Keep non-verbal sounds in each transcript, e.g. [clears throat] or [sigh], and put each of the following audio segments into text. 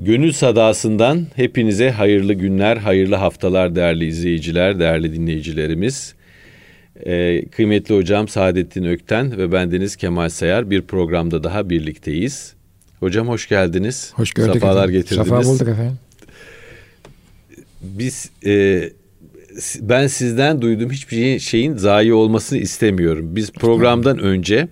Gönül sadasından hepinize hayırlı günler, hayırlı haftalar değerli izleyiciler, değerli dinleyicilerimiz. Ee, kıymetli hocam Saadettin Ökten ve bendeniz Kemal Sayar bir programda daha birlikteyiz. Hocam hoş geldiniz. Hoş gördük. Safalar efendim. getirdiniz. Safa bulduk efendim. Biz e, ben sizden duyduğum hiçbir şeyin, şeyin zayi olmasını istemiyorum. Biz programdan önce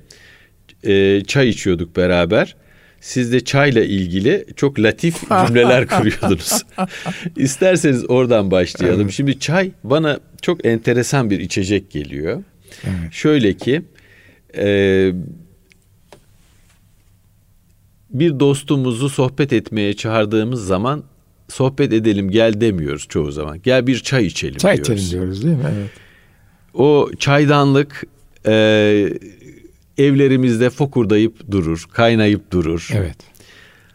e, çay içiyorduk beraber. Siz de çayla ilgili çok latif cümleler [laughs] kuruyordunuz. [laughs] İsterseniz oradan başlayalım. Evet. Şimdi çay bana çok enteresan bir içecek geliyor. Evet. Şöyle ki e, bir dostumuzu sohbet etmeye çağırdığımız zaman sohbet edelim gel demiyoruz çoğu zaman. Gel bir çay içelim Çay diyoruz. içelim diyoruz değil mi? Evet. O çaydanlık e, evlerimizde fokurdayıp durur, kaynayıp durur. Evet.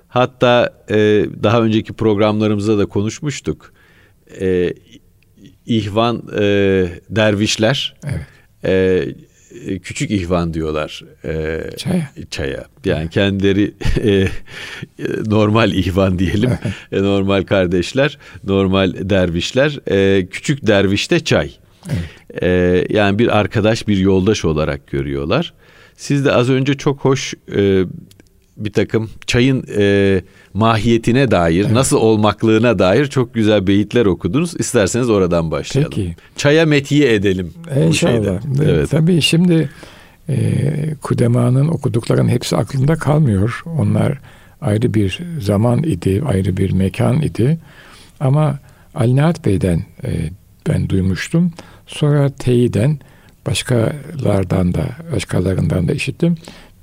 Hatta e, daha önceki programlarımızda da konuşmuştuk. E, ihvan e, dervişler Evet. e, küçük ihvan diyorlar e, Çaya. çaya. Yani kendileri [laughs] e, normal ihvan diyelim, [laughs] E, normal kardeşler, normal dervişler, e, küçük dervişte çay. E, yani bir arkadaş, bir yoldaş olarak görüyorlar. Siz de az önce çok hoş e, bir takım çayın e, mahiyetine dair, nasıl olmaklığına dair çok güzel beyitler okudunuz. İsterseniz oradan başlayalım. Peki. Çaya metiye edelim. bu. İnşallah. Evet. Tabii şimdi e, Kudema'nın okuduklarının hepsi aklımda kalmıyor. Onlar ayrı bir zaman idi, ayrı bir mekan idi. Ama Ali Nihat Bey'den e, ben duymuştum. Sonra teyiden başkalardan da başkalarından da işittim.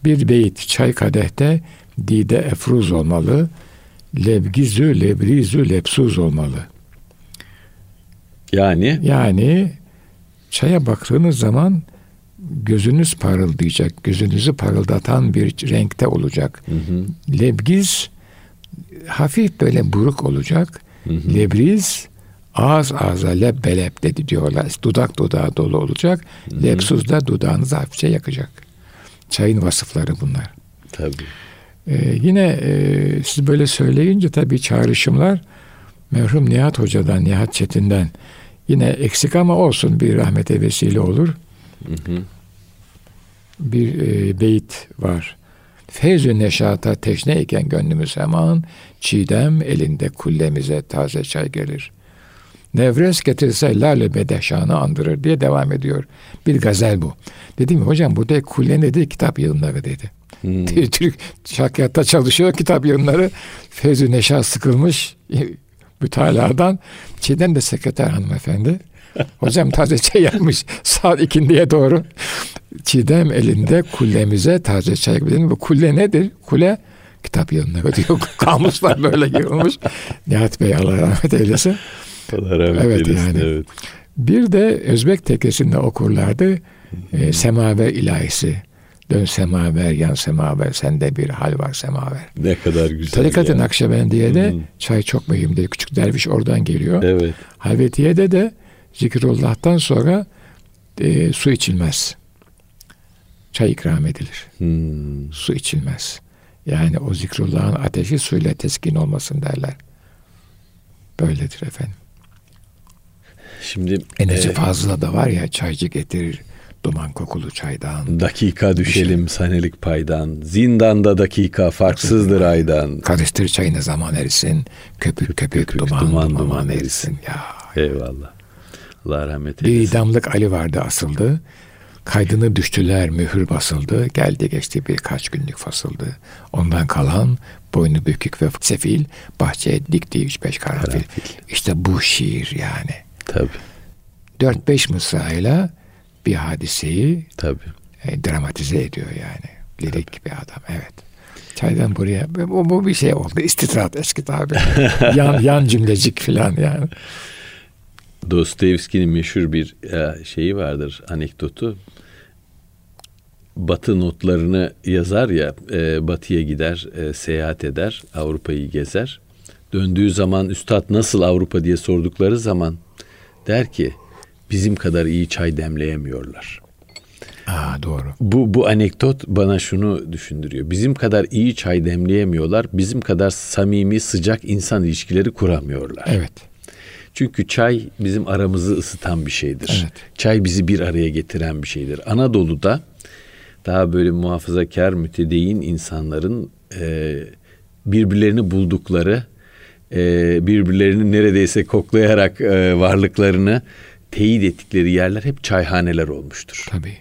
Bir beyit çay kadehte dide efruz olmalı. Lebgizü lebrizü lepsuz olmalı. Yani Yani çaya baktığınız zaman gözünüz parıldayacak, gözünüzü parıldatan bir renkte olacak. Lebgiz hafif böyle buruk olacak. Lebriz ağız ağza leb belep dedi diyorlar. Dudak dudağa dolu olacak. Lepsuz da dudağınızı hafifçe yakacak. Çayın vasıfları bunlar. tabii. Ee, yine e, siz böyle söyleyince tabii çağrışımlar merhum Nihat Hoca'dan, Nihat Çetin'den yine eksik ama olsun bir rahmete vesile olur. Bir e, beyit var. Feyzü neşata teşneyken gönlümüz hemen çiğdem elinde kullemize taze çay gelir. Nevres getirse lale bedeşanı andırır diye devam ediyor. Bir gazel bu. Dedim hocam burada kulle nedir? Kitap yığınları dedi. [laughs] Türk şarkiyatta çalışıyor kitap yığınları. Feyzü Neşa sıkılmış [laughs] mütaladan. Çiğdem de sekreter hanımefendi. [laughs] Hocam taze çay yapmış saat ikindiye doğru. Çiğdem elinde kullemize taze çay dedim. Bu kulle nedir? Kule kitap yığınları diyor. Kamuslar böyle yığılmış. Nihat Bey Allah rahmet eylesin. Allah rahmet Evet, eylesin. yani. Evet. Bir de Özbek tekesinde okurlardı. E, semaver ilahisi. Dön semaver, yan semaver, sende bir hal var semaver. Ne kadar güzel. Tarikat-ı ya. Nakşibendiye'de çay çok mühimdir. Küçük derviş oradan geliyor. Evet. Halvetiye'de de zikrullah'tan sonra e, su içilmez. Çay ikram edilir. Hmm. Su içilmez. Yani o zikrullahın ateşi suyla teskin olmasın derler. Böyledir efendim. Şimdi Eneci e, fazla da var ya çaycı getirir duman kokulu çaydan. dakika düşelim sanelik paydan. Zindanda dakika farksızdır aydan. Karıştır çayını zaman erisin. Köpük köpük, köpük, duman duman, duman, duman erisin. Ya. Eyvallah. Allah rahmet Bir eylesin. idamlık Ali vardı asıldı. Kaydını düştüler mühür basıldı. Geldi geçti birkaç günlük fasıldı. Ondan kalan boynu bükük ve sefil bahçeye dikti üç beş karanfil. Karanfil. İşte bu şiir yani. Tabii. Dört beş mısrayla bir hadiseyi Tabii. e, dramatize ediyor yani. Lirik bir adam evet. Çaydan buraya bu, bu bir şey oldu. İstitrat eski tabi. [laughs] yan, yan cümlecik filan yani. Dostoyevski'nin meşhur bir e, şeyi vardır anekdotu. Batı notlarını yazar ya, e, batıya gider, e, seyahat eder, Avrupa'yı gezer. Döndüğü zaman üstad nasıl Avrupa diye sordukları zaman der ki bizim kadar iyi çay demleyemiyorlar. Aa, doğru. Bu, bu anekdot bana şunu düşündürüyor. Bizim kadar iyi çay demleyemiyorlar. Bizim kadar samimi, sıcak insan ilişkileri kuramıyorlar. Evet. Çünkü çay bizim aramızı ısıtan bir şeydir. Evet. Çay bizi bir araya getiren bir şeydir. Anadolu'da daha böyle muhafazakar, mütedeyyin insanların e, birbirlerini buldukları, e, birbirlerini neredeyse koklayarak e, varlıklarını teyit ettikleri yerler hep çayhaneler olmuştur. Tabii.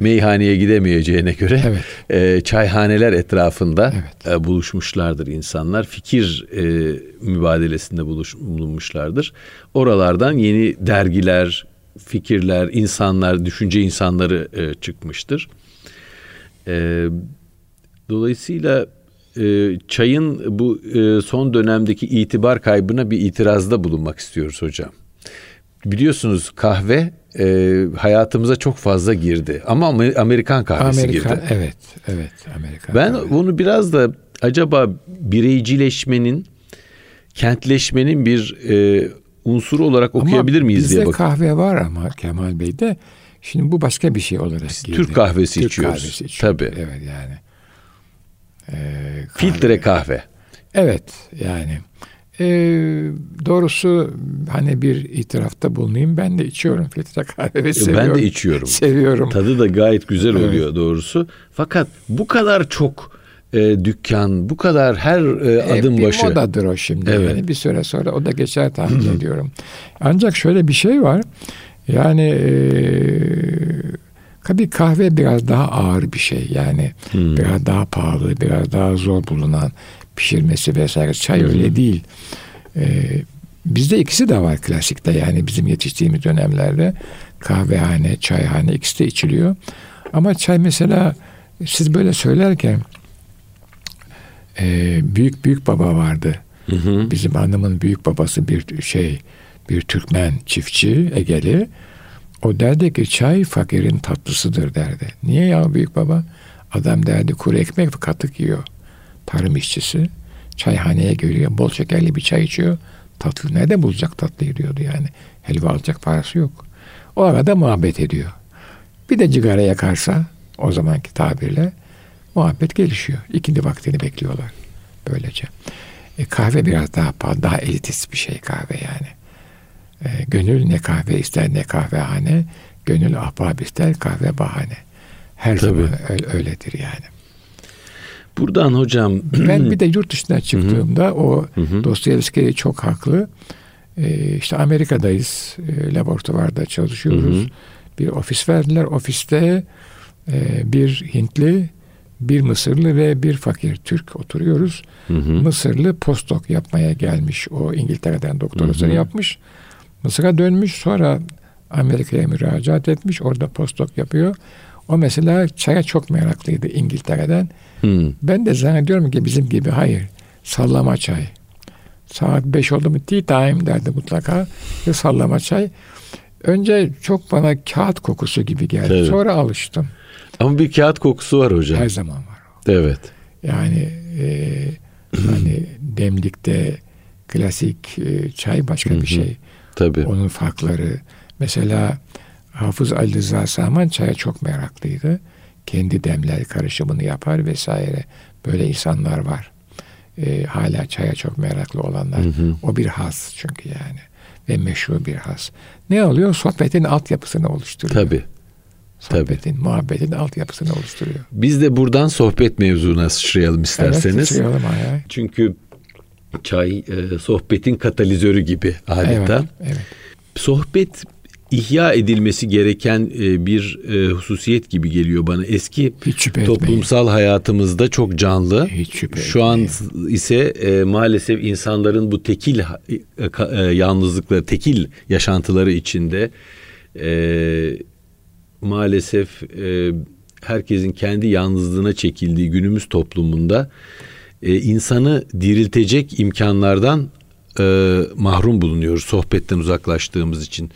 Meyhaneye gidemeyeceğine göre Evet. e, çayhaneler etrafında Evet. e, buluşmuşlardır insanlar. Fikir e, mübadelesinde buluş, bulunmuşlardır. Oralardan yeni dergiler, fikirler, insanlar, düşünce insanları e, çıkmıştır. E, dolayısıyla e, çayın bu e, son dönemdeki itibar kaybına bir itirazda bulunmak istiyoruz hocam. Biliyorsunuz kahve e, hayatımıza çok fazla girdi ama Amer- Amerikan kahvesi Amerika, girdi. evet, evet, Amerika. Ben kahve. bunu biraz da acaba bireycileşmenin, kentleşmenin bir e, unsuru olarak Ama okuyabilir miyiz diye bizde bakıyorum. kahve var ama Kemal Bey'de. Şimdi bu başka bir şey olarak girdi. Türk kahvesi Türk içiyoruz. kahvesi içiyoruz. Tabii. Evet yani. Ee, kahve- Filtre kahve. Evet yani. Ee, doğrusu hani bir itirafta bulunayım. Ben de içiyorum filtre kahve ve seviyorum. Ben de içiyorum. Seviyorum. Tadı da gayet güzel Evet. oluyor doğrusu. Fakat bu kadar çok e, dükkan, bu kadar her e, E, adım bir başı. modadır o şimdi. Evet. Yani bir süre sonra o da geçer tahmin [clears throat] ediyorum. Ancak şöyle bir şey var. Yani e, tabii kahve biraz daha ağır bir şey. Yani Hmm. biraz daha pahalı, biraz daha zor bulunan pişirmesi vesaire. Çay öyle değil. E, bizde ikisi de var klasikte. Yani bizim yetiştiğimiz dönemlerde kahvehane, çayhane ikisi de içiliyor. Ama çay mesela siz böyle söylerken e, büyük büyük baba vardı. Hı hı. Bizim hanımın büyük babası bir şey bir Türkmen çiftçi Egeli. O derdi ki çay fakirin tatlısıdır derdi. Niye ya büyük baba? Adam derdi kuru ekmek ve katık yiyor. Tarım işçisi. Çayhaneye geliyor. Bol şekerli bir çay içiyor. Tatlı. Nerede bulacak tatlıyı diyordu yani. Helva alacak parası yok. O arada muhabbet ediyor. Bir de cigara yakarsa o zamanki tabirle muhabbet gelişiyor. İkindi vaktini bekliyorlar. Böylece. E, kahve biraz daha daha elitist bir şey kahve yani. E, gönül ne kahve ister ne kahvehane, gönül ahbab ister kahve bahane. Her Tabii. zaman öyle, öyledir yani. Buradan hocam [clears throat] Ben bir de yurt dışına çıktığımda o Dostoyevski çok haklı. E, işte Amerika'dayız, e, laboratuvarda çalışıyoruz. Bir ofis verdiler. Ofiste e, bir Hintli, bir Mısırlı ve bir fakir Türk oturuyoruz. Mısırlı postdoc yapmaya gelmiş. O İngiltere'den doktorasını yapmış. Mısır'a dönmüş sonra Amerika'ya müracaat etmiş. Orada postdoc yapıyor. O mesela çaya çok meraklıydı İngiltere'den. Hı. Ben de zannediyorum ki bizim gibi hayır. Sallama çay. Saat 5 oldu mu tea time derdi mutlaka. Ve sallama çay. Önce çok bana kağıt kokusu gibi geldi. Tabii. Sonra alıştım. ama bir kağıt kokusu var hocam. Her zaman var. Evet. Yani e, hani [clears throat] demlikte klasik e, çay başka bir şey. Tabii. Onun farkları. Mesela Hafız Ali Rıza Saman çaya çok meraklıydı. Kendi demler karışımını yapar vesaire. Böyle insanlar var. E, hala çaya çok meraklı olanlar. O bir has çünkü yani. Ve meşhur bir has. Ne oluyor? Sohbetin altyapısını oluşturuyor. Tabii. tabii. Sohbetin, muhabbetin altyapısını oluşturuyor. Biz de buradan sohbet mevzuna sıçrayalım isterseniz. Evet, sıçrayalım ayağa. Çünkü çay e, sohbetin katalizörü gibi adeta. Evet, evet. Sohbet ihya edilmesi gereken e, bir e, hususiyet gibi geliyor bana. Eski şüphe etmeyin. toplumsal hayatımızda çok canlı. Hiç şüphe Şu an etmeyin. ise e, maalesef insanların bu tekil yalnızlıkları, tekil yaşantıları içinde maalesef herkesin kendi yalnızlığına çekildiği günümüz toplumunda e, insanı diriltecek imkanlardan e, mahrum bulunuyoruz sohbetten uzaklaştığımız için.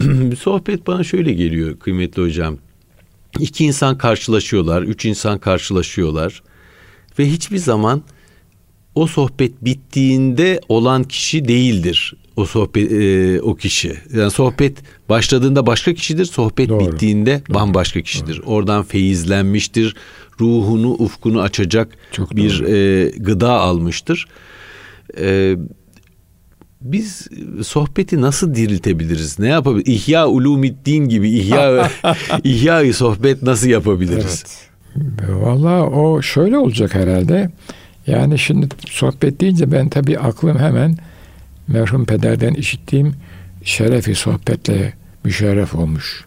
[clears throat] Sohbet bana şöyle geliyor kıymetli hocam. İki insan karşılaşıyorlar, üç insan karşılaşıyorlar ve hiçbir zaman o sohbet bittiğinde olan kişi değildir o sohbet e, o kişi. Yani sohbet başladığında başka kişidir, sohbet Doğru. bittiğinde Doğru. bambaşka kişidir. Doğru. Oradan feyizlenmiştir, ruhunu, ufkunu açacak Çok bir e, gıda almıştır. E, biz sohbeti nasıl diriltebiliriz? Ne yapabiliriz? İhya ulumiddin gibi ihya [laughs] ihya sohbet nasıl yapabiliriz? Evet. Vallahi o şöyle olacak herhalde. Yani şimdi sohbet deyince ben tabii aklım hemen merhum pederden işittiğim şerefi sohbetle müşerref olmuş.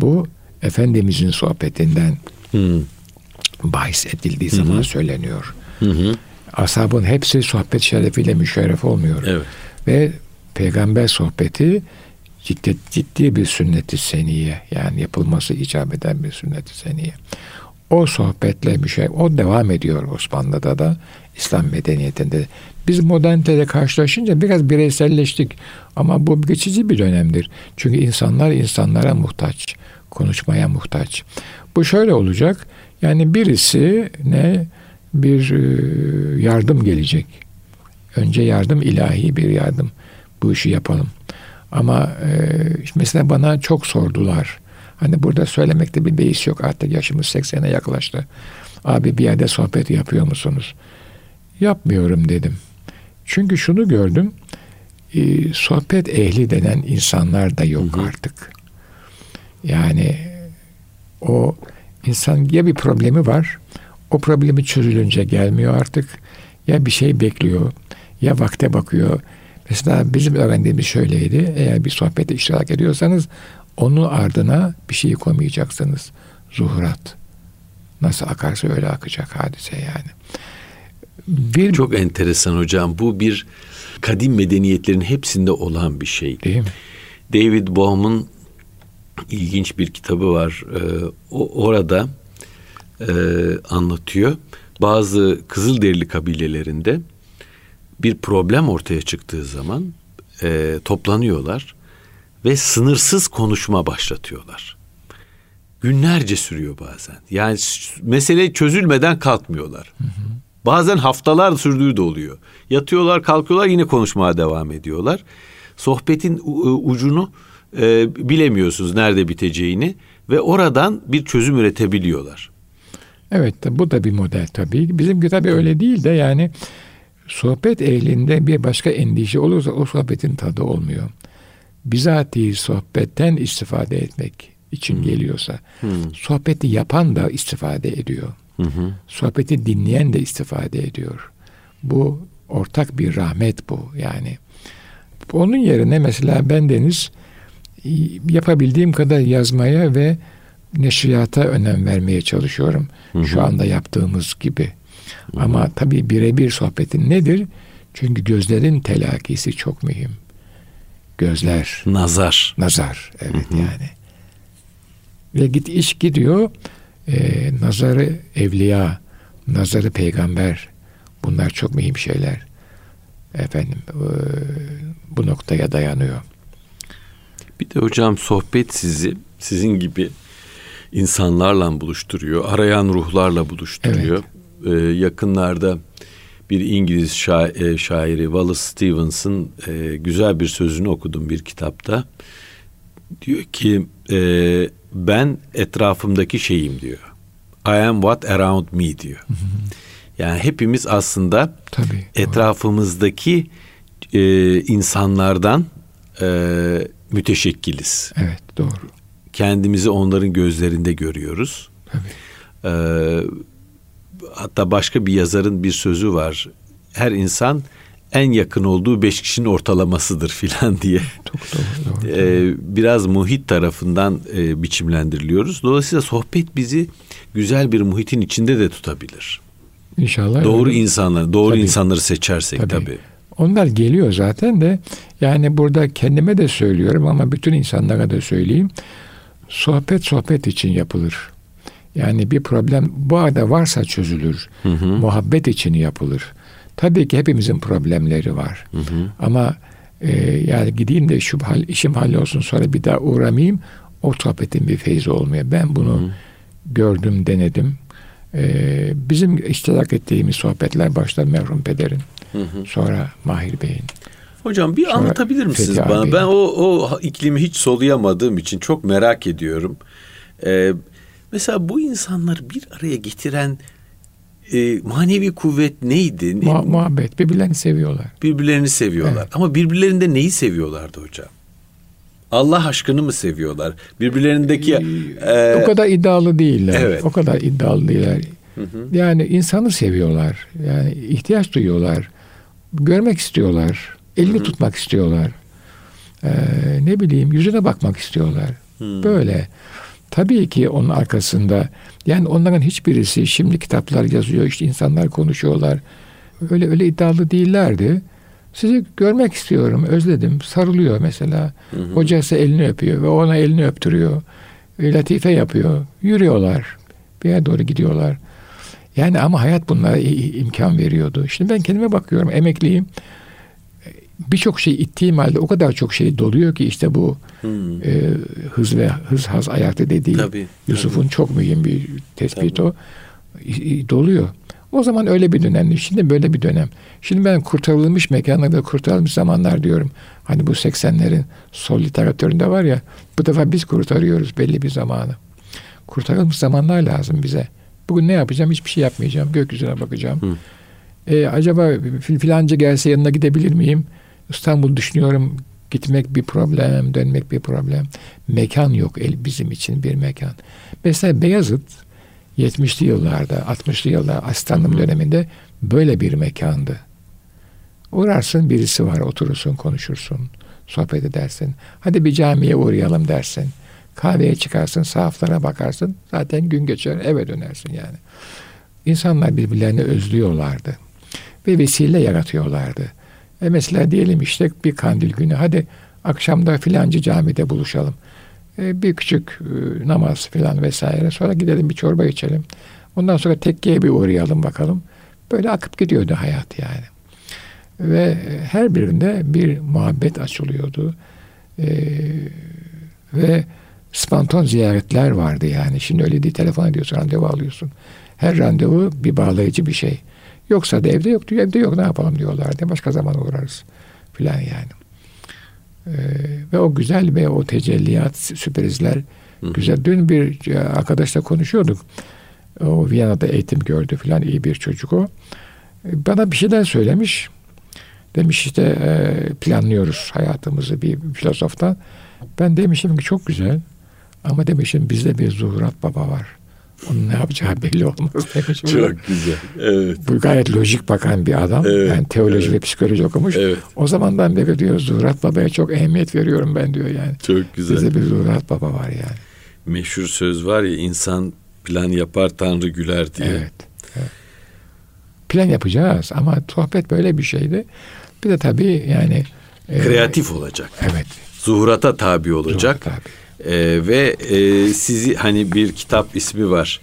Bu Efendimizin sohbetinden Hmm. Bahis edildiği zaman Hı hı. söyleniyor. Hı hı. Ashabın hepsi sohbet şerefiyle müşerref olmuyor. Evet. Ve peygamber sohbeti ciddi, ciddi bir sünnet-i seniye yani yapılması icap eden bir sünnet-i seniye. O sohbetle müşerref, o devam ediyor Osmanlı'da da İslam medeniyetinde. Biz moderniteyle karşılaşınca biraz bireyselleştik ama bu geçici bir dönemdir. Çünkü insanlar insanlara muhtaç, konuşmaya muhtaç. Bu şöyle olacak. Yani birisi ne bir e, yardım gelecek. Önce yardım ilahi bir yardım. Bu işi yapalım. Ama e, mesela bana çok sordular. Hani burada söylemekte bir beis yok artık yaşımız 80'e yaklaştı. Abi bir yerde sohbet yapıyor musunuz? Yapmıyorum dedim. Çünkü şunu gördüm. e, sohbet ehli denen insanlar da yok Hı hı. artık. Yani o insan ya bir problemi var. O problemi çözülünce gelmiyor artık. Ya bir şey bekliyor. Ya vakte bakıyor. Mesela bizim öğrendiğimiz şöyleydi. Eğer bir sohbete iştirak ediyorsanız onun ardına bir şey koymayacaksınız. Zuhurat. Nasıl akarsa öyle akacak hadise yani. Bir Çok enteresan hocam. Bu bir kadim medeniyetlerin hepsinde olan bir şey. değil mi? David Bohm'un ilginç bir kitabı var. Ee, o orada e, anlatıyor. Bazı Kızılderili kabilelerinde bir problem ortaya çıktığı zaman e, toplanıyorlar ve sınırsız konuşma başlatıyorlar. Günlerce sürüyor bazen. Yani mesele çözülmeden kalkmıyorlar. Bazen haftalar sürdüğü de oluyor. Yatıyorlar, kalkıyorlar, yine konuşmaya devam ediyorlar. Sohbetin u- ucunu e, bilemiyorsunuz nerede biteceğini ve oradan bir çözüm üretebiliyorlar. Evet bu da bir model tabii. Bizimki tabii öyle değil de yani sohbet ehlinde bir başka endişe olursa o sohbetin tadı olmuyor. Bizatihi sohbetten istifade etmek için geliyorsa sohbeti yapan da istifade ediyor. Hı. Sohbeti dinleyen de istifade ediyor. Bu ortak bir rahmet bu yani. Onun yerine mesela ben Deniz yapabildiğim kadar yazmaya ve neşriyata önem vermeye çalışıyorum. Şu anda yaptığımız gibi. Ama tabii birebir sohbetin nedir? Çünkü gözlerin telakisi çok mühim. Gözler, Nazar. nazar. Evet yani. Ve git iş gidiyor. e, nazarı evliya, nazarı peygamber. Bunlar çok mühim şeyler. Efendim e, bu noktaya dayanıyor. Bir de hocam sohbet sizi sizin gibi insanlarla buluşturuyor. Arayan ruhlarla buluşturuyor. Ee, yakınlarda bir İngiliz şa- e, şairi Wallace Stevens'ın e, güzel bir sözünü okudum bir kitapta. Diyor ki e, ben etrafımdaki şeyim diyor. I am what around me diyor. Yani hepimiz aslında Tabii. etrafımızdaki e, insanlardan e, müteşekkiliz. Evet doğru. Kendimizi onların gözlerinde görüyoruz. Tabii. E, hatta başka bir yazarın bir sözü var. Her insan en yakın olduğu beş kişinin ortalamasıdır [laughs] filan diye. Çok doğru. doğru. E, biraz muhit tarafından e, biçimlendiriliyoruz. Dolayısıyla sohbet bizi güzel bir muhitin içinde de tutabilir. İnşallah. Doğru öyle. insanları, doğru Tabii. insanları seçersek Tabii. tabii. Onlar geliyor zaten de yani burada kendime de söylüyorum ama bütün insanlara da söyleyeyim. Sohbet sohbet için yapılır. Yani bir problem bu arada varsa çözülür. Hı hı. Muhabbet için yapılır. Tabii ki hepimizin problemleri var. Hı hı. Ama e, yani gideyim de şu hal, işim hallolsun sonra bir daha uğramayayım. O sohbetin bir feyzi olmuyor. Ben bunu gördüm, denedim. Ee, bizim iştirak ettiğimiz sohbetler başta merhum pederin. Hı hı. Sonra Mahir Bey'in. Hocam bir Sonra anlatabilir misiniz Fethi bana? Ben o, o iklimi hiç soluyamadığım için çok merak ediyorum. Ee, mesela bu insanlar bir araya getiren e, manevi kuvvet neydi? Mu- muhabbet. Birbirlerini seviyorlar. Birbirlerini seviyorlar. Evet. Ama birbirlerinde neyi seviyorlardı hocam? Allah aşkını mı seviyorlar? Birbirlerindeki... Ee, e, o kadar iddialı değiller. Evet. O kadar iddialı değiller. Hı hı. Yani insanı seviyorlar. Yani ihtiyaç duyuyorlar. Görmek istiyorlar. Elini hı hı. tutmak istiyorlar. Ee, ne bileyim yüzüne bakmak istiyorlar. Hı. Böyle. Tabii ki onun arkasında yani onların hiçbirisi şimdi kitaplar yazıyor, işte insanlar konuşuyorlar. Öyle öyle iddialı değillerdi. Sizi görmek istiyorum, özledim. Sarılıyor mesela. Hı hı. Hocası elini öpüyor ve ona elini öptürüyor. E, latife yapıyor. Yürüyorlar. Bir yere doğru gidiyorlar. Yani ama hayat bunlara imkan veriyordu. Şimdi ben kendime bakıyorum, emekliyim. Birçok şey ittiğim halde o kadar çok şey doluyor ki işte bu hmm. e, hız ve hız haz ayakta dediği tabii, Yusuf'un tabii. çok mühim bir tespit tabii. o. Doluyor. O zaman öyle bir dönemdi. Şimdi böyle bir dönem. Şimdi ben kurtarılmış mekanlarda kurtarılmış zamanlar diyorum. Hani bu 80'lerin sol literatüründe var ya bu defa biz kurtarıyoruz belli bir zamanı. Kurtarılmış zamanlar lazım bize. Bugün ne yapacağım? Hiçbir şey yapmayacağım. Gökyüzüne bakacağım. Hı. Ee, acaba filanca gelse yanına gidebilir miyim? İstanbul düşünüyorum. Gitmek bir problem, dönmek bir problem. Mekan yok el bizim için bir mekan. Mesela Beyazıt 70'li yıllarda, 60'lı yıllarda asistanlığım döneminde böyle bir mekandı. Uğrarsın birisi var oturursun konuşursun sohbet edersin. Hadi bir camiye uğrayalım dersin. Kahveye çıkarsın sahaflara bakarsın zaten gün geçer eve dönersin yani. İnsanlar birbirlerini özlüyorlardı. Ve vesile yaratıyorlardı. E mesela diyelim işte bir kandil günü hadi akşamda filancı camide buluşalım. E, bir küçük e, namaz filan vesaire. Sonra gidelim bir çorba içelim. Ondan sonra tekkeye bir uğrayalım bakalım. Böyle akıp gidiyordu hayat yani. Ve her birinde bir muhabbet açılıyordu. Ve spontan ziyaretler vardı yani. Şimdi öyle değil telefon ediyorsun, randevu alıyorsun. Her randevu bir bağlayıcı bir şey. Yoksa da evde yok diyor, evde yok ne yapalım diyorlardı. Başka zaman uğrarız filan yani. Ee, ve o güzel ve o tecelliyat, sürprizler Hı. güzel. Dün bir e, arkadaşla konuşuyorduk. O Viyana'da eğitim gördü filan iyi bir çocuk o. Bana bir şeyler söylemiş. Demiş işte e, planlıyoruz hayatımızı bir filozoftan. Ben demişim ki çok güzel. Ama demişim bizde bir Zuhurat Baba var. Onun ne yapacağı [laughs] belli olmaz demişim. Çok güzel. Evet. Bu gayet lojik bakan bir adam. Evet. Yani teoloji evet. ve psikoloji okumuş. Evet. O zamandan beri diyor Zuhurat Baba'ya çok ehemmiyet veriyorum ben diyor yani. Çok güzel. Bizde bir Zuhurat Baba var yani. Meşhur söz var ya insan plan yapar Tanrı güler diye. Evet. evet. Plan yapacağız ama sohbet böyle bir şeydi. Bir de tabii yani e, kreatif e, olacak. Evet. Zuhurata tabi olacak. Zuhurat tabi. Ee, ve e, sizi hani bir kitap ismi var.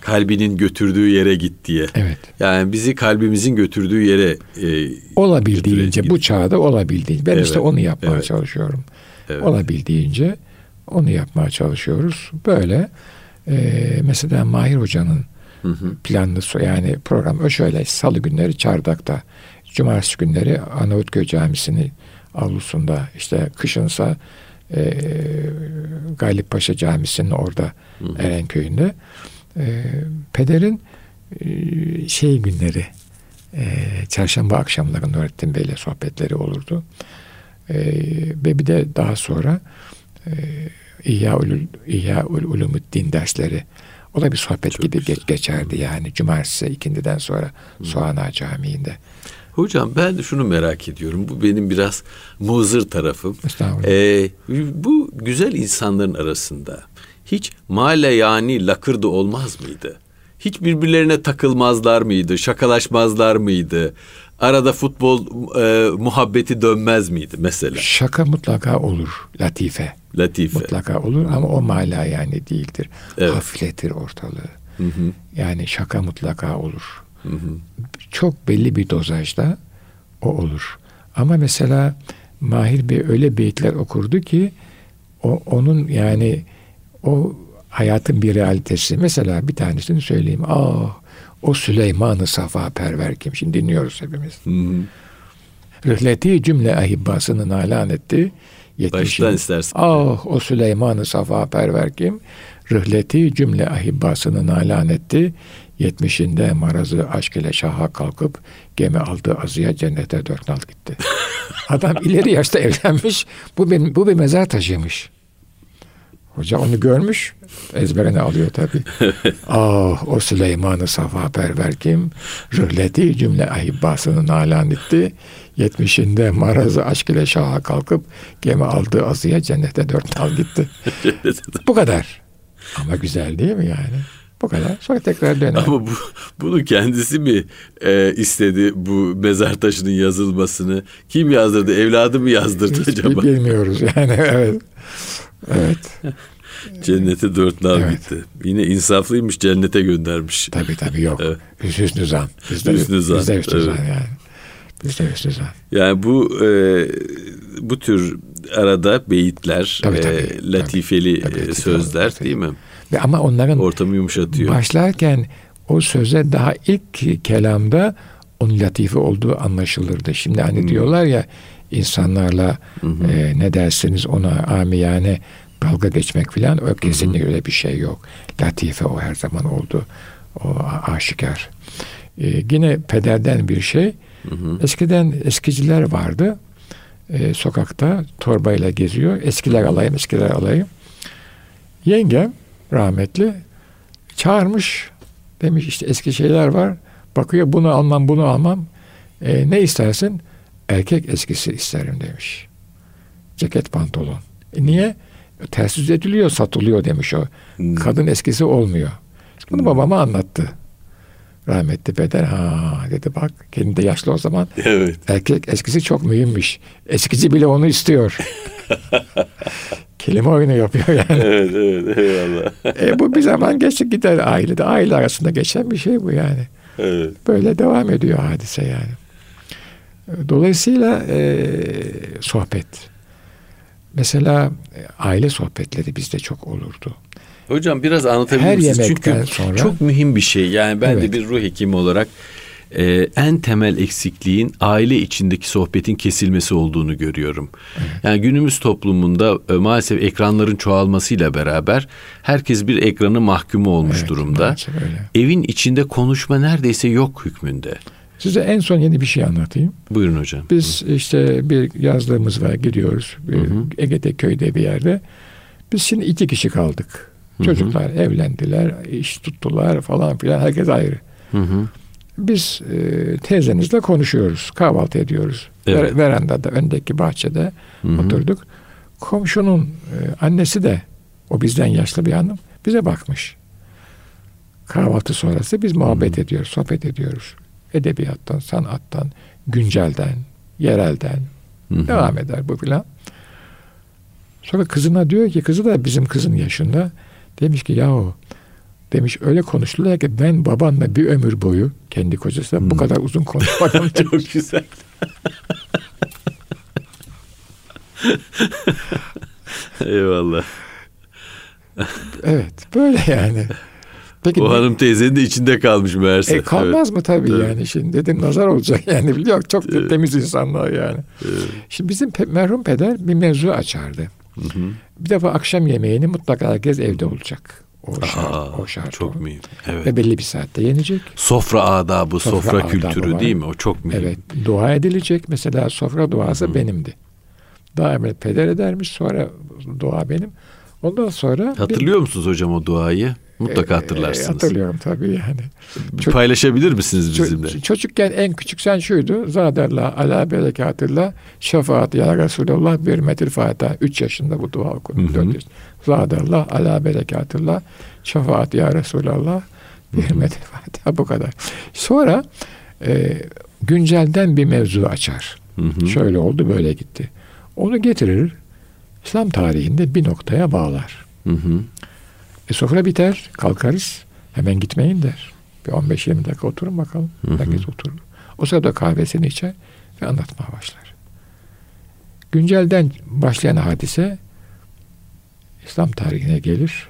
Kalbinin götürdüğü yere git diye. Evet. Yani bizi kalbimizin götürdüğü yere e, olabildiğince bu çağda olabildiğince ben evet, işte onu yapmaya evet. çalışıyorum. Evet. Olabildiğince onu yapmaya çalışıyoruz. Böyle e, mesela Mahir Hoca'nın hı hı. planlı yani program şöyle salı günleri Çardak'ta cumartesi günleri Arnavutköy Camisi'nin avlusunda işte kışınsa e, Galip Paşa Camisi'nin orada hı. Erenköy'ünde e, pederin e, şey günleri e, çarşamba akşamları Nurettin Bey'le sohbetleri olurdu. E, ve bir de daha sonra e, İhya-ül İhya Ulumuddin dersleri o da bir sohbet Çok gibi geç, geçerdi yani cumartesi ikindiden sonra Soğana Camii'nde. Hocam ben şunu merak ediyorum. Bu benim biraz muzır tarafım. Ee, bu güzel insanların arasında hiç male yani lakırdı olmaz mıydı? Hiç birbirlerine takılmazlar mıydı? Şakalaşmazlar mıydı? Arada futbol e, muhabbeti dönmez miydi mesela? Şaka mutlaka olur. Latife. Latife. Mutlaka olur ama o mala yani değildir. Evet. Hafifletir ortalığı. Hı hı. Yani şaka mutlaka olur. Hı hı. Çok belli bir dozajda o olur. Ama mesela Mahir Bey öyle beyitler okurdu ki o onun yani o hayatın bir realitesi. Mesela bir tanesini söyleyeyim. Ah o Süleyman-ı Safa perver kim? Şimdi dinliyoruz hepimiz. Rıhleti cümle ahibbasını nalan etti. Baştan istersin. Ah o Süleyman-ı Safa perver kim? Rıhleti cümle ahibbasını nalan etti. Yetmişinde marazı aşk ile şaha kalkıp gemi aldı azıya cennete dört nal gitti. [laughs] Adam ileri yaşta evlenmiş. Bu bir, bu bir mezar taşıymış. Hoca onu görmüş. Ezberine alıyor tabi. [laughs] ah o Süleyman-ı Safa perver kim? Rıhleti cümle ahibbasını nalan etti. Yetmişinde marazı aşk ile şaha kalkıp gemi aldı azıya cennete dört nal gitti. [laughs] bu kadar. Ama güzel değil mi yani? Bu kadar. Sonra tekrar döner. Ama bu, bunu kendisi mi e, istedi bu mezar taşının yazılmasını? Kim yazdırdı? Evladı mı yazdırdı Hiç acaba? Bilmiyoruz yani [laughs] evet. Evet. Cennete dört nal Evet. gitti. Yine insaflıymış cennete göndermiş. Tabii tabii yok. Evet. Hüsnü zan. Bizde Hüsnü zan, Bizde hüsnü zan evet. yani. Bizde hüsnü zan. Yani bu e, bu tür arada beyitler, Tabii, e, tabii. latifeli Tabii, e, tabii, sözler tabii. değil mi? Ve ama onların Ortamı yumuşatıyor. başlarken o söze daha ilk kelamda onun latife olduğu anlaşılırdı. Şimdi hani Hmm. diyorlar ya insanlarla e, ne dersiniz ona amiyane dalga geçmek filan o kesinlikle öyle bir şey yok. Latife o her zaman oldu. O aşikar. E, yine pederden bir şey. Eskiden eskiciler vardı. E, sokakta torbayla geziyor. Eskiler alayım, eskiler alayım. Yengem rahmetli çağırmış. Demiş işte eski şeyler var. Bakıyor bunu almam bunu almam. E, ne istersin? Erkek eskisi isterim demiş. Ceket pantolon. E, niye? Ters yüz ediliyor satılıyor demiş o. Hmm. Kadın eskisi olmuyor. Bunu babama anlattı. Rahmetli peder ha dedi bak kendi de yaşlı o zaman Evet. erkek eskisi çok mühimmiş. Eskici bile onu istiyor. [laughs] Kelime oyunu yapıyor yani. [laughs] Evet, evet, eyvallah. E, bu bir zaman geçti gider ailede. Aile arasında geçen bir şey bu yani. Evet. Böyle devam ediyor hadise yani. Dolayısıyla e, sohbet. Mesela e, aile sohbetleri bizde çok olurdu. Hocam biraz anlatabilir Her misiniz? Çünkü sonra- çok mühim bir şey. Yani ben de Evet. bir ruh hekimi olarak e, en temel eksikliğin aile içindeki sohbetin kesilmesi olduğunu görüyorum. Yani günümüz toplumunda e, maalesef ekranların çoğalmasıyla beraber herkes bir ekranı mahkumu olmuş Evet, durumda. öyle. Evin içinde konuşma neredeyse yok hükmünde. Size en son yeni bir şey anlatayım. Buyurun hocam. Biz işte bir yazlığımız var gidiyoruz. Bir Ege'de köyde bir yerde. Biz şimdi iki kişi kaldık. Çocuklar evlendiler, iş tuttular falan filan. Herkes ayrı. Hı hı. Biz e, teyzenizle konuşuyoruz. Kahvaltı ediyoruz. Evet. Ver- verandada, öndeki bahçede oturduk. Komşunun e, annesi de o bizden yaşlı bir hanım bize bakmış. Kahvaltı sonrası biz muhabbet ediyoruz, sohbet ediyoruz. Edebiyattan, sanattan, güncelden, yerelden Hı hı. devam eder bu filan. Sonra kızına diyor ki, kızı da bizim kızın yaşında. Demiş ki yahu demiş öyle konuştular ki ben babanla bir ömür boyu kendi kocasıyla bu kadar uzun [laughs] konuşmadım. Çok güzel. [laughs] Eyvallah. evet böyle yani. Peki O ne- hanım teyzenin de içinde kalmış meğerse. E kalmaz mı tabii Evet. yani şimdi dedim nazar olacak [laughs] yani biliyor çok da temiz insanlar yani. Evet. Şimdi bizim pe- merhum peder bir mevzu açardı. Hı hı. Bir defa akşam yemeğini mutlaka herkes evde olacak. O şart, Aa, o şart çok o. mühim. Evet. Ve belli bir saatte yenecek. Sofra adabı, sofra, Sofra adabı kültürü var. değil mi? O çok mühim. Evet dua edilecek. Mesela sofra duası benimdi. Daha evvel peder edermiş sonra dua benim. Ondan sonra bir- Hatırlıyor musunuz hocam o duayı? Mutlaka E, hatırlarsınız. hatırlıyorum tabii yani. Çok- Paylaşabilir misiniz bizimle? çocukken en küçük sen şuydu. Zaderla ala berekatullah şefaat ya Resulallah bir metil fatiha. Üç yaşında bu dua okundu. Dört yaşında. Zaderla ala berekatullah şefaat ya Resulallah bir metil fatiha. Bu kadar. Sonra e, güncelden bir mevzu açar. Hı hı. Şöyle oldu böyle gitti. Onu getirir. İslam tarihinde bir noktaya bağlar. Hı hı. E sofra biter, kalkarız. Hemen gitmeyin der. Bir 15-20 dakika oturun bakalım. Hı hı. Herkes oturur. O sırada kahvesini içer ve anlatmaya başlar. Güncelden başlayan hadise İslam tarihine gelir.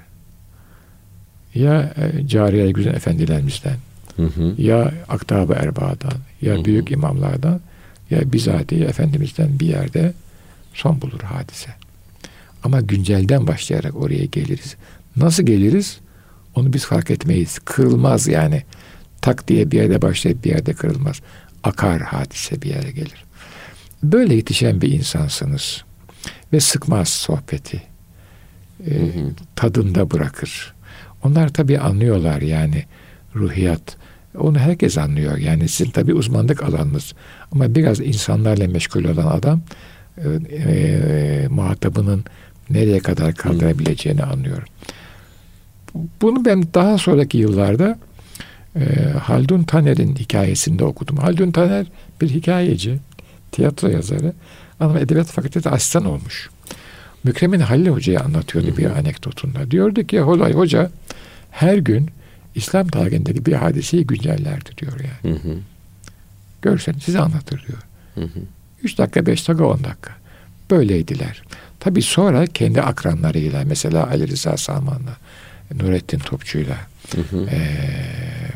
ya e, cariye güzel efendilerimizden Hı hı. ya aktab-ı erbağdan ya Hı hı. büyük imamlardan ya bizatihi efendimizden bir yerde son bulur hadise. Ama güncelden başlayarak oraya geliriz. Nasıl geliriz? Onu biz fark etmeyiz. Kırılmaz yani. Tak diye bir yerde başlayıp bir yerde kırılmaz. Akar hadise bir yere gelir. Böyle yetişen bir insansınız. Ve sıkmaz sohbeti. Hı hı. tadında bırakır. Onlar tabii anlıyorlar yani ruhiyat. Onu herkes anlıyor. Yani sizin tabii uzmanlık alanınız. Ama biraz insanlarla meşgul olan adam e, e, muhatabının nereye kadar kaldırabileceğini anlıyor. Bunu ben daha sonraki yıllarda e, Haldun Taner'in hikayesinde okudum. Haldun Taner bir hikayeci, tiyatro yazarı ama Edebiyat Fakültesi asistan olmuş. Mükremin Halil Hoca'ya anlatıyordu bir anekdotunda. Diyordu ki Holay Hoca her gün İslam tarihindeki bir hadiseyi güncellerdi diyor yani. Hı hı. Görsen size anlatır diyor. Hı hı. 3 dakika, 5 dakika, 10 dakika. Böyleydiler. Tabii sonra kendi akranlarıyla mesela Ali Rıza Salman'la, Nurettin Topçu'yla, Hı hı. eee,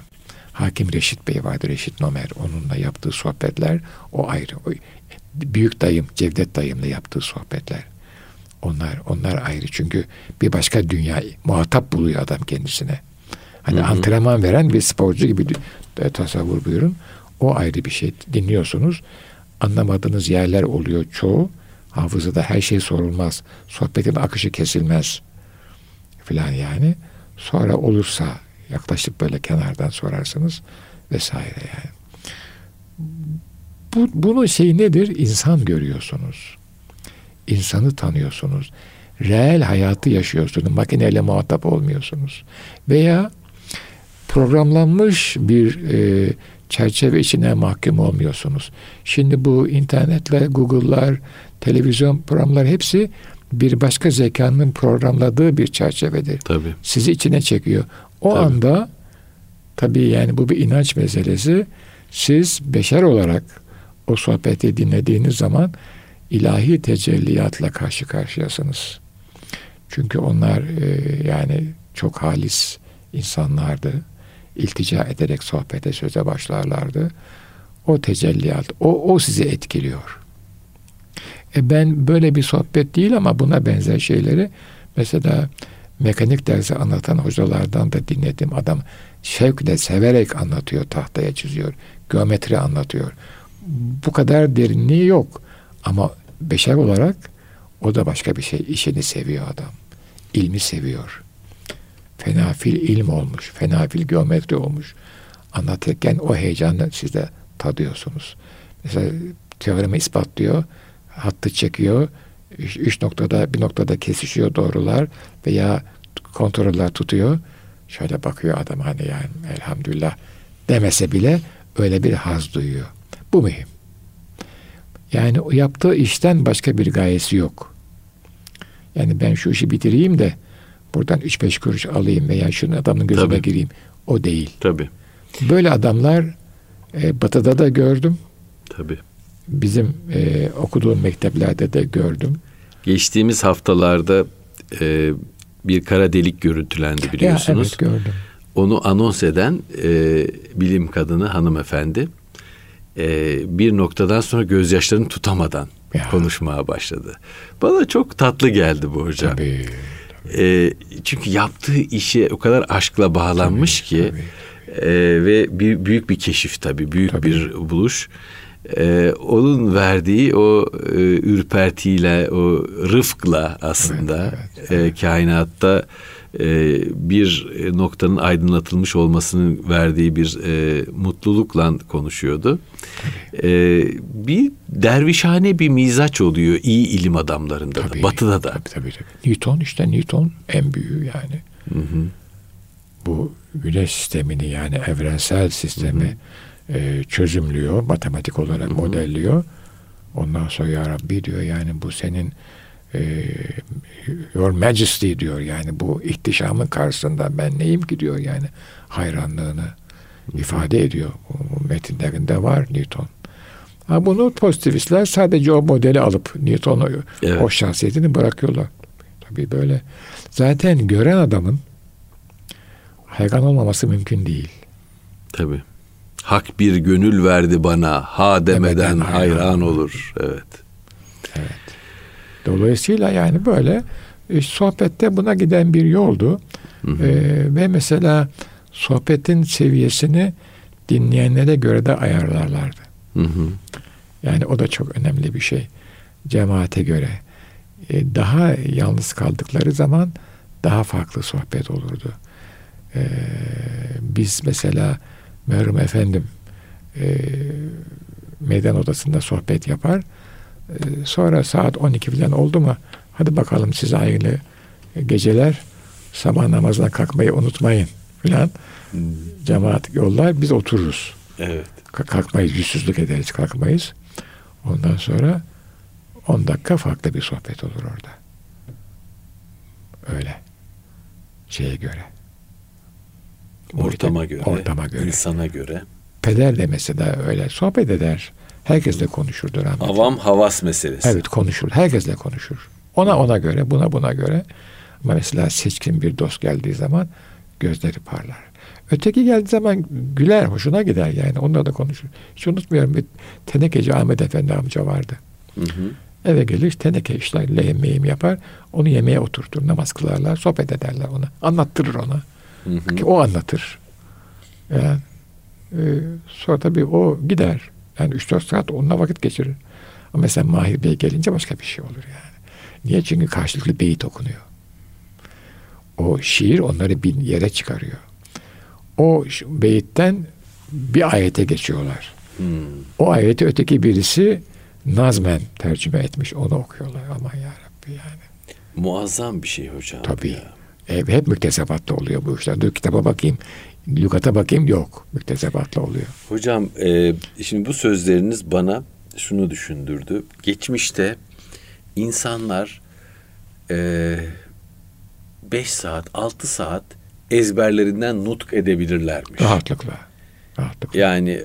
Hakim Reşit Bey vardı, Reşit Nomer. Onunla yaptığı sohbetler o ayrı. O, büyük dayım, Cevdet dayımla yaptığı sohbetler. Onlar onlar ayrı. Çünkü bir başka dünya muhatap buluyor adam kendisine. Hani Hı hı. antrenman veren bir sporcu gibi de tasavvur buyurun. O ayrı bir şey. Dinliyorsunuz. Anlamadığınız yerler oluyor çoğu. Hafızada her şey sorulmaz. Sohbetin akışı kesilmez. Filan yani. Sonra olursa yaklaşık böyle kenardan sorarsınız vesaire yani. Bu, bunun şeyi nedir? İnsan görüyorsunuz. İnsanı tanıyorsunuz. Reel hayatı yaşıyorsunuz. Makineyle muhatap olmuyorsunuz. Veya programlanmış bir e, çerçeve içine mahkum olmuyorsunuz. Şimdi bu internetle, Google'lar, televizyon programları hepsi bir başka zekanın programladığı bir çerçevedir. Tabii. Sizi içine çekiyor. O Tabii. anda tabii yani bu bir inanç meselesi. Siz beşer olarak o sohbeti dinlediğiniz zaman ilahi tecelliyatla karşı karşıyasınız. Çünkü onlar e, yani çok halis insanlardı. İltica ederek sohbete söze başlarlardı. O tecelliyat, o, o sizi etkiliyor. E ben böyle bir sohbet değil ama buna benzer şeyleri mesela mekanik dersi anlatan hocalardan da dinledim. Adam şevkle, severek anlatıyor, tahtaya çiziyor. Geometri anlatıyor. Bu kadar derinliği yok. Ama beşer olarak o da başka bir şey. İşini seviyor adam. İlmi seviyor. Fenafil ilm olmuş. Fenafil geometri olmuş. Anlatırken o heyecanı siz de tadıyorsunuz. Mesela teoremi ispatlıyor. Hattı çekiyor. Üç, üç noktada bir noktada kesişiyor doğrular veya kontroller tutuyor. Şöyle bakıyor adam hani yani elhamdülillah demese bile öyle bir haz duyuyor. Bu mühim. Yani yaptığı işten başka bir gayesi yok. Yani ben şu işi bitireyim de buradan 3-5 kuruş alayım veya şunun adamın gözüne Tabii. gireyim. O değil. Tabii. Böyle adamlar e, batıda da gördüm. Tabii. Bizim e, okuduğum mekteplerde de gördüm. Geçtiğimiz haftalarda e, bir kara delik görüntülendi biliyorsunuz. Ya, evet gördüm. Onu anons eden e, bilim kadını hanımefendi e, bir noktadan sonra gözyaşlarını tutamadan Ya. konuşmaya başladı. Bana çok tatlı geldi bu hocam. Tabii. E, çünkü yaptığı işe o kadar aşkla bağlanmış ki tabii. e, ve bir, büyük bir keşif tabii, büyük Tabii. bir buluş. E, onun verdiği o e, ürpertiyle, o rıfkla aslında e, kainatta e, bir noktanın aydınlatılmış olmasının verdiği bir e, mutlulukla konuşuyordu. E, bir dervişhane bir mizaç oluyor iyi ilim adamlarında da, Tabii. batıda da. Tabii, tabii, tabii. Newton işte Newton en büyüğü yani. Hı hı. Bu güneş sistemini yani evrensel sistemi e, çözümlüyor. Matematik olarak modelliyor. Ondan sonra ya Rabbi diyor yani bu senin e, Your Majesty diyor yani bu ihtişamın karşısında ben neyim ki diyor yani hayranlığını ifade ediyor. Bu metinlerinde var Newton. Ha bunu pozitivistler sadece o modeli alıp Newton'u Evet. o şahsiyetini bırakıyorlar. Tabii böyle. Zaten gören adamın hayran olmaması mümkün değil. Tabii. Hak bir gönül verdi bana, ha demeden, Demeden hayran, hayran olur. Evet. Dolayısıyla yani böyle e, sohbette buna giden bir yoldu. Ee, ve mesela sohbetin seviyesini dinleyenlere göre de ayarlarlardı. Hı hı. Yani o da çok önemli bir şey. Cemaate göre. Ee, daha yalnız kaldıkları zaman daha farklı sohbet olurdu. Ee, biz mesela merhum efendim e, meydan odasında sohbet yapar. Ee, sonra saat 12 falan oldu mu hadi bakalım size hayırlı geceler sabah namazına kalkmayı unutmayın filan. Cemaat yollar biz otururuz. Evet. Ka- Kalkmayız, yüzsüzlük ederiz, kalkmayız. Ondan sonra 10 dakika farklı bir sohbet olur orada. Öyle. Şeye göre. Ortama göre, Ortama göre. insana göre. Peder de mesela öyle sohbet eder. Herkesle konuşurdu rahmetli. Avam havas meselesi. Evet konuşur. Herkesle konuşur. Ona ona göre, buna buna göre. Ama mesela seçkin bir dost geldiği zaman gözleri parlar. Öteki geldiği zaman güler, hoşuna gider yani. Onunla da konuşur. Hiç unutmuyorum bir tenekeci Ahmet Efendi amca vardı. Hı hı. Eve gelir teneke işler, lehim meyim yapar. Onu yemeğe oturtur, namaz kılarlar, sohbet ederler ona. Anlattırır ona. Hı hı. Ki o anlatır. Yani, e, sonra tabii o gider. Yani 3-4 saat onunla vakit geçirir. Ama mesela Mahir Bey gelince başka bir şey olur yani. Niye? Çünkü karşılıklı beyit okunuyor. O şiir onları bir yere çıkarıyor. O beyitten bir ayete geçiyorlar. Hmm. O ayeti öteki birisi nazmen tercüme etmiş. Onu okuyorlar. Aman ya Rabbi yani. Muazzam bir şey hocam. Tabii. ya. E, hep müktesebatla oluyor bu işler. Dur kitaba bakayım, lügata bakayım yok. Müktesebatla oluyor. Hocam e, şimdi bu sözleriniz bana şunu düşündürdü. Geçmişte insanlar 5 saat, 6 saat ezberlerinden nutk edebilirlermiş. Rahatlıkla. Rahatlıkla. Yani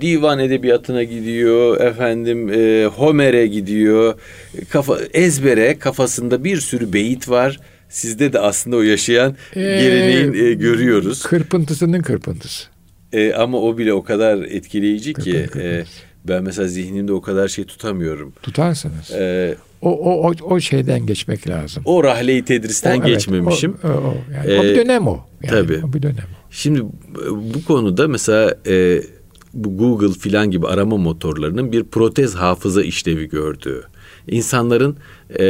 divan edebiyatına gidiyor, efendim e, Homer'e gidiyor. Kafa ezbere kafasında bir sürü beyit var. Sizde de aslında o yaşayan Ee, geleneğin e, görüyoruz. Kırpıntısının kırpıntısı. E, ama o bile o kadar etkileyici ki Kırpın, kırpın. e, ben mesela zihnimde o kadar şey tutamıyorum. Tutarsınız. E, O, o, o, o şeyden geçmek lazım. o rahleyi tedristen O, evet, geçmemişim. O, o, o. Yani o Ee, bir dönem o. Yani tabii. O bir dönem o. Şimdi bu konuda mesela e, bu Google filan gibi arama motorlarının bir protez hafıza işlevi gördüğü. İnsanların e,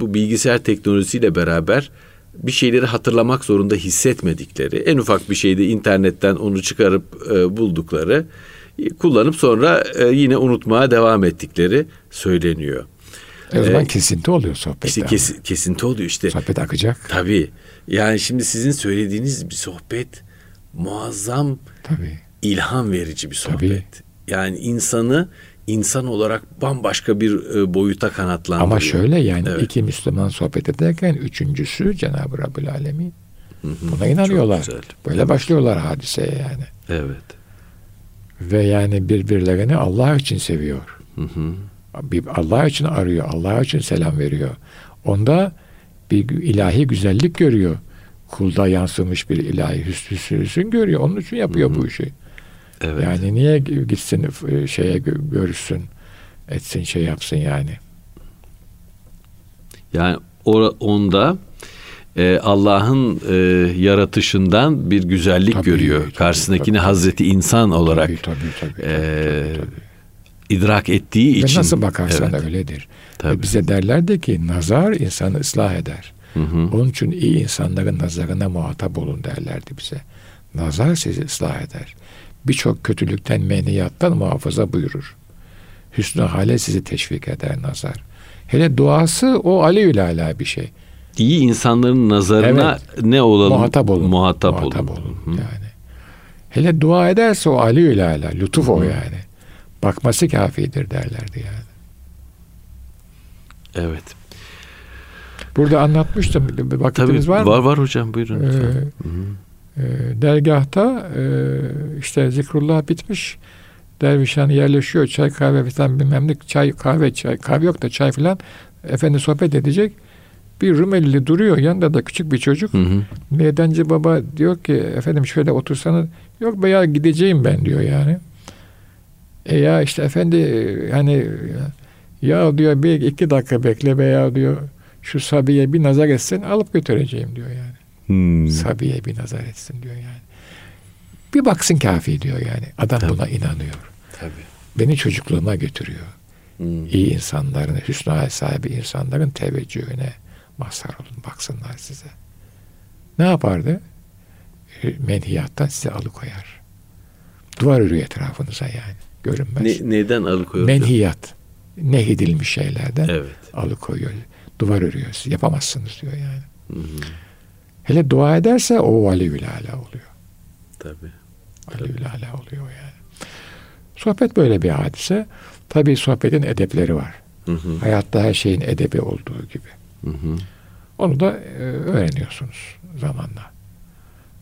bu bilgisayar teknolojisiyle beraber bir şeyleri hatırlamak zorunda hissetmedikleri, en ufak bir şeyde internetten onu çıkarıp e, buldukları, e, kullanıp sonra e, yine unutmaya devam ettikleri söyleniyor. E o zaman Ee, kesinti oluyor sohbette. İşte kes- kesinti oluyor işte. Sohbet akacak. Tabii. Yani şimdi sizin söylediğiniz bir sohbet muazzam Tabii. ilham verici bir sohbet. Tabii. Yani insanı insan olarak bambaşka bir e, boyuta kanatlandırıyor. Ama şöyle yani Evet. iki Müslüman sohbet ederken üçüncüsü Cenab-ı Rabbül Alemin. Hı hı. Buna inanıyorlar. Böyle başlıyorlar hadiseye yani. Evet. Ve yani birbirlerini Allah için seviyor. Hı hı. Allah için arıyor. Allah için selam veriyor. Onda bir ilahi güzellik görüyor. Kulda yansımış bir ilahi hüsnü görüyor. Onun için yapıyor bu işi. Evet. Yani niye gitsin e, şeye gö- görüşsün, etsin şey yapsın yani. Yani o- onda e, Allah'ın e, yaratışından bir güzellik Tabii, görüyor. tabii, Karşısındakini tabii. Hazreti insan olarak Tabii tabii tabii. tabii, e, tabii, tabii. idrak ettiği Ve için. nasıl bakarsan Evet. öyledir. Tabii. Ve bize derlerdi ki nazar insanı ıslah eder. Hı hı. Onun için iyi insanların nazarına muhatap olun derlerdi bize. Nazar sizi ıslah eder. Birçok kötülükten, meniyattan muhafaza buyurur. Hüsnü hale sizi teşvik eder nazar. Hele duası o aleyhül ala bir şey. İyi insanların nazarına ne olalım? Muhatap olun. Muhatap, Muhatap olun. olun. Hı hı. Yani. Hele dua ederse o aleyhül ala, lütuf o yani. Bakması kafidir derlerdi yani. Evet. Burada anlatmıştım. Bir Tabii var var, mı? var hocam buyurun. Ee. Hı hı. E, dergahta e, işte zikrullah bitmiş. Dervişhan yerleşiyor. Çay kahve falan bilmem ne. Çay kahve çay kahve yok da çay falan. Efendi sohbet edecek. Bir Rumelili duruyor yanında da küçük bir çocuk. Hı hı. Meydancı baba diyor ki efendim şöyle otursanız yok be ya gideceğim ben diyor yani. E ya işte efendi hani ya diyor bir iki dakika bekle veya diyor şu Sabiye bir nazar etsin alıp götüreceğim diyor yani. Hmm. Sabiye bir nazar etsin diyor yani. Bir baksın kafi diyor yani. Adam Tabii. buna inanıyor. Tabii. Beni çocukluğuma götürüyor. Hmm. İyi insanların, hüsnü hal sahibi insanların teveccühüne mazhar olun. Baksınlar size. Ne yapardı? E, Menhiyattan sizi alıkoyar. Duvar örüyor etrafınıza yani. Görünmez. Ne, neden alıkoyuyor? Menhiyat. Nehyedilmiş şeylerden Evet. alıkoyuyor. Duvar örüyor. Yapamazsınız diyor yani. Hı hı. Hele dua ederse o valiül ala oluyor. Tabii. Valiül ala oluyor yani. Sohbet böyle bir hadise. Tabii sohbetin edepleri var. Hı hı. Hayatta her şeyin edebi olduğu gibi. Hı hı. Onu da e, öğreniyorsunuz zamanla.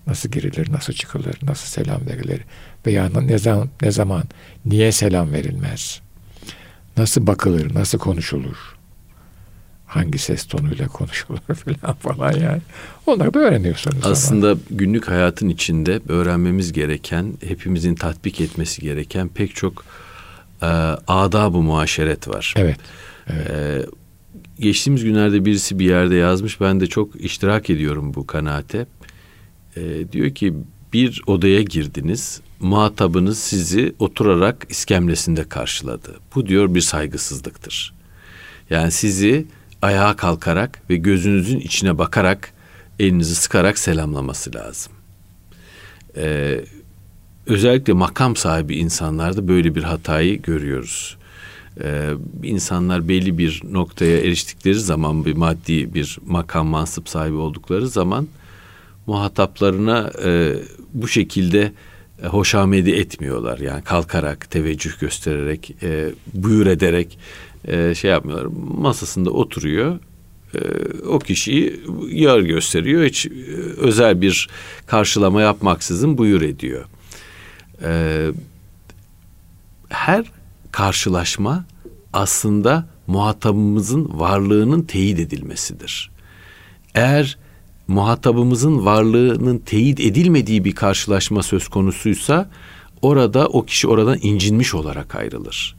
Nasıl girilir, nasıl çıkılır, nasıl selam verilir veya ne zaman, ne zaman niye selam verilmez? Nasıl bakılır, nasıl konuşulur? Hangi ses tonuyla konuşulur [laughs] falan falan yani. Onları da öğreniyorsunuz. Aslında günlük hayatın içinde öğrenmemiz gereken, hepimizin tatbik etmesi gereken pek çok e, adab-ı muaşeret var. Evet. E, geçtiğimiz günlerde birisi bir yerde yazmış. Ben de çok iştirak ediyorum bu kanaate. E, diyor ki bir odaya girdiniz. Muhatabınız sizi oturarak iskemlesinde karşıladı. Bu diyor bir saygısızlıktır. Yani sizi ayağa kalkarak ve gözünüzün içine bakarak elinizi sıkarak selamlaması lazım. Ee, özellikle makam sahibi insanlarda böyle bir hatayı görüyoruz. Ee, insanlar belli bir noktaya eriştikleri zaman bir maddi bir makam mansıp sahibi oldukları zaman muhataplarına e, bu şekilde e, hoşamedi etmiyorlar. Yani kalkarak, teveccüh göstererek, e, buyur ederek e, şey yapmıyorlar. Masasında oturuyor. E, o kişiyi yer gösteriyor. Hiç e, özel bir karşılama yapmaksızın buyur ediyor. E, her karşılaşma aslında muhatabımızın varlığının teyit edilmesidir. Eğer muhatabımızın varlığının teyit edilmediği bir karşılaşma söz konusuysa orada o kişi oradan incinmiş olarak ayrılır.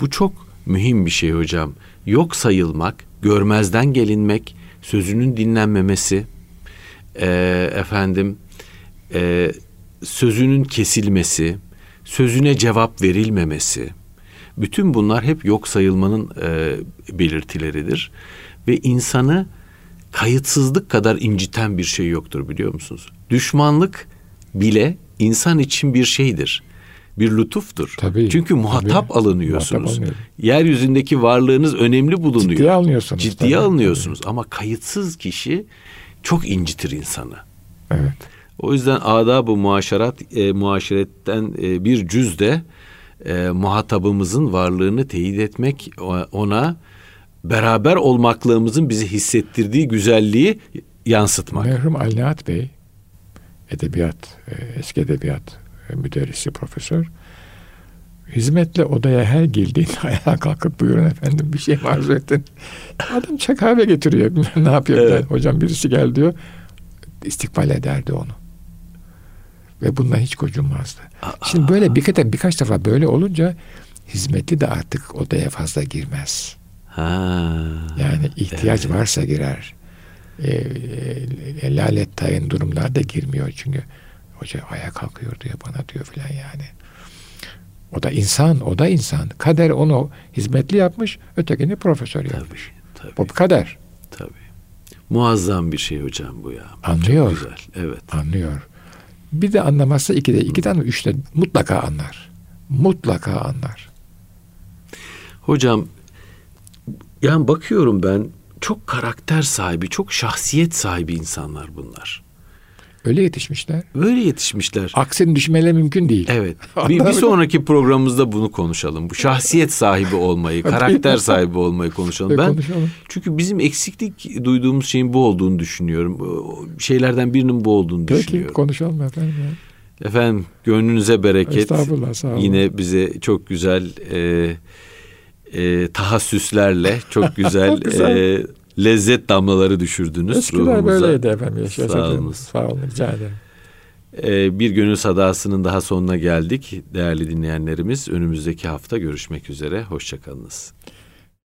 Bu çok mühim bir şey hocam. Yok sayılmak, görmezden gelinmek, sözünün dinlenmemesi, e, efendim e, sözünün kesilmesi, sözüne cevap verilmemesi, bütün bunlar hep yok sayılmanın e, belirtileridir ve insanı kayıtsızlık kadar inciten bir şey yoktur biliyor musunuz? Düşmanlık bile insan için bir şeydir. Bir lütuftur. Tabii, Çünkü muhatap tabii. alınıyorsunuz. Muhatap alınıyor. Yeryüzündeki varlığınız önemli bulunuyor. Ciddiye alınıyorsunuz. Ciddiye tabii. alınıyorsunuz ama kayıtsız kişi çok incitir insanı. Evet. O yüzden adab-ı muaşerat, e, muaşeretten e, bir cüz de e, muhatabımızın varlığını teyit etmek, ona beraber olmaklığımızın bizi hissettirdiği güzelliği yansıtmak. Merhum Ali Nihat Bey, edebiyat, e, eski edebiyat müderrisi, profesör, hizmetle odaya her girdiğinde [laughs] ayağa kalkıp buyurun efendim bir şey arzu ettin. Adam çay kahve getiriyor. ne yapıyor? Evet. falan. Hocam birisi gel diyor. İstikbal ederdi onu. Ve bundan hiç gocunmazdı. Şimdi böyle birkaç, birkaç defa böyle olunca hizmetli de artık odaya fazla girmez. Ha. Yani ihtiyaç varsa girer. E, e, lalet tayin durumlarda girmiyor çünkü hoca ayağa kalkıyor diyor bana diyor filan yani. O da insan, o da insan. Kader onu hizmetli yapmış, ötekini profesör yapmış. Tabii, Bu kader. tabii. Muazzam bir şey hocam bu ya. Anlıyor. Çok güzel. Evet. Anlıyor. Bir de anlamazsa iki de, iki tane üçte mutlaka anlar. Mutlaka anlar. Hocam yani bakıyorum ben çok karakter sahibi, çok şahsiyet sahibi insanlar bunlar. Öyle yetişmişler. Böyle yetişmişler. Aksini düşmeleri mümkün değil. Evet. [laughs] Bir, bir sonraki programımızda bunu konuşalım. Bu şahsiyet sahibi olmayı, [laughs] karakter sahibi olmayı konuşalım. Ben Konuşalım. çünkü bizim eksiklik duyduğumuz şeyin bu olduğunu düşünüyorum. Şeylerden birinin bu olduğunu Peki düşünüyorum. konuşalım efendim. ya. Efendim gönlünüze bereket. Estağfurullah sağ olun. Yine bize çok güzel e, e, tahassüslerle, çok [laughs] güzel, Güzel. e, lezzet damlaları düşürdünüz Eskiler ruhumuza. böyleydi efendim. Yaşadığımız. Sağ Sağ olun. Rica ederim. Ee, bir gönül sadasının daha sonuna geldik. Değerli dinleyenlerimiz önümüzdeki hafta görüşmek üzere. Hoşçakalınız.